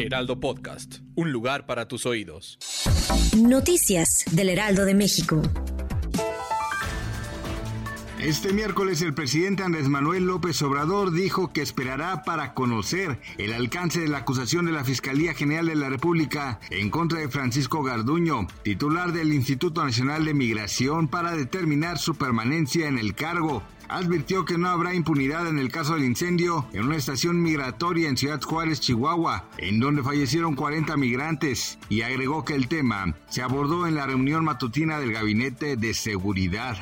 Heraldo Podcast, un lugar para tus oídos. Noticias del Heraldo de México. Este miércoles el presidente Andrés Manuel López Obrador dijo que esperará para conocer el alcance de la acusación de la Fiscalía General de la República en contra de Francisco Garduño, titular del Instituto Nacional de Migración, para determinar su permanencia en el cargo advirtió que no habrá impunidad en el caso del incendio en una estación migratoria en Ciudad Juárez, Chihuahua, en donde fallecieron 40 migrantes, y agregó que el tema se abordó en la reunión matutina del Gabinete de Seguridad.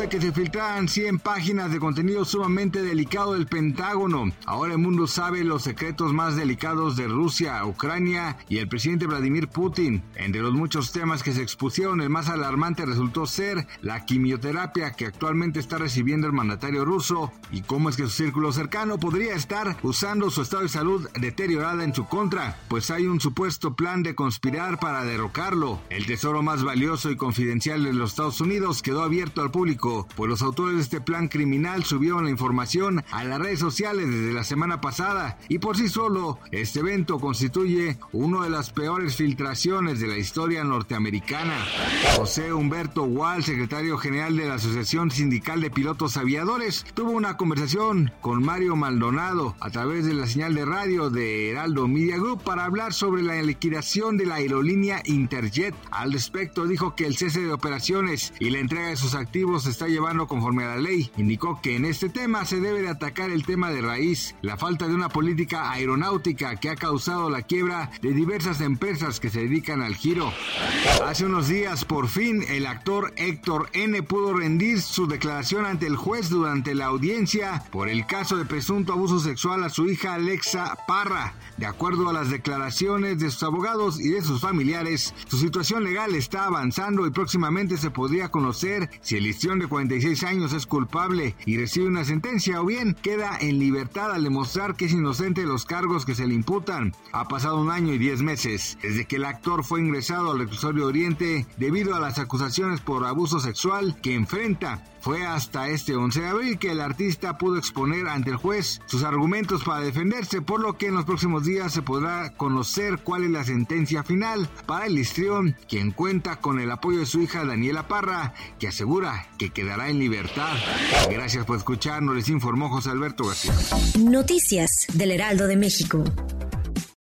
De que se filtraran 100 páginas de contenido sumamente delicado del Pentágono, ahora el mundo sabe los secretos más delicados de Rusia, Ucrania y el presidente Vladimir Putin. Entre los muchos temas que se expusieron, el más alarmante resultó ser la quimioterapia que actualmente está recibiendo el mandatario ruso y cómo es que su círculo cercano podría estar usando su estado de salud deteriorada en su contra, pues hay un supuesto plan de conspirar para derrocarlo. El tesoro más valioso y confidencial de los Estados Unidos quedó abierto al público, pues los autores de este plan criminal subieron la información a las redes sociales desde la semana pasada y por sí solo este evento constituye una de las peores filtraciones de la historia norteamericana. José Humberto Wall, secretario general de la Asociación Sindical de Pilotos aviadores, tuvo una conversación con Mario Maldonado a través de la señal de radio de Heraldo Media Group para hablar sobre la liquidación de la aerolínea Interjet. Al respecto dijo que el cese de operaciones y la entrega de sus activos se está llevando conforme a la ley. Indicó que en este tema se debe de atacar el tema de raíz, la falta de una política aeronáutica que ha causado la quiebra de diversas empresas que se dedican al giro. Hace unos días, por fin, el actor Héctor N. pudo rendir su declaración ante el juez durante la audiencia por el caso de presunto abuso sexual a su hija Alexa Parra. De acuerdo a las declaraciones de sus abogados y de sus familiares, su situación legal está avanzando y próximamente se podría conocer si el histrión de 46 años es culpable y recibe una sentencia o bien queda en libertad al demostrar que es inocente de los cargos que se le imputan. Ha pasado un año y diez meses desde que el actor fue ingresado al reclusorio Oriente debido a las acusaciones por abuso sexual que enfrenta. Fue hasta este 11 de abril que el artista pudo exponer ante el juez sus argumentos para defenderse, por lo que en los próximos días se podrá conocer cuál es la sentencia final para el histrión, quien cuenta con el apoyo de su hija Daniela Parra, que asegura que quedará en libertad. Gracias por escucharnos, les informó José Alberto García. Noticias del Heraldo de México.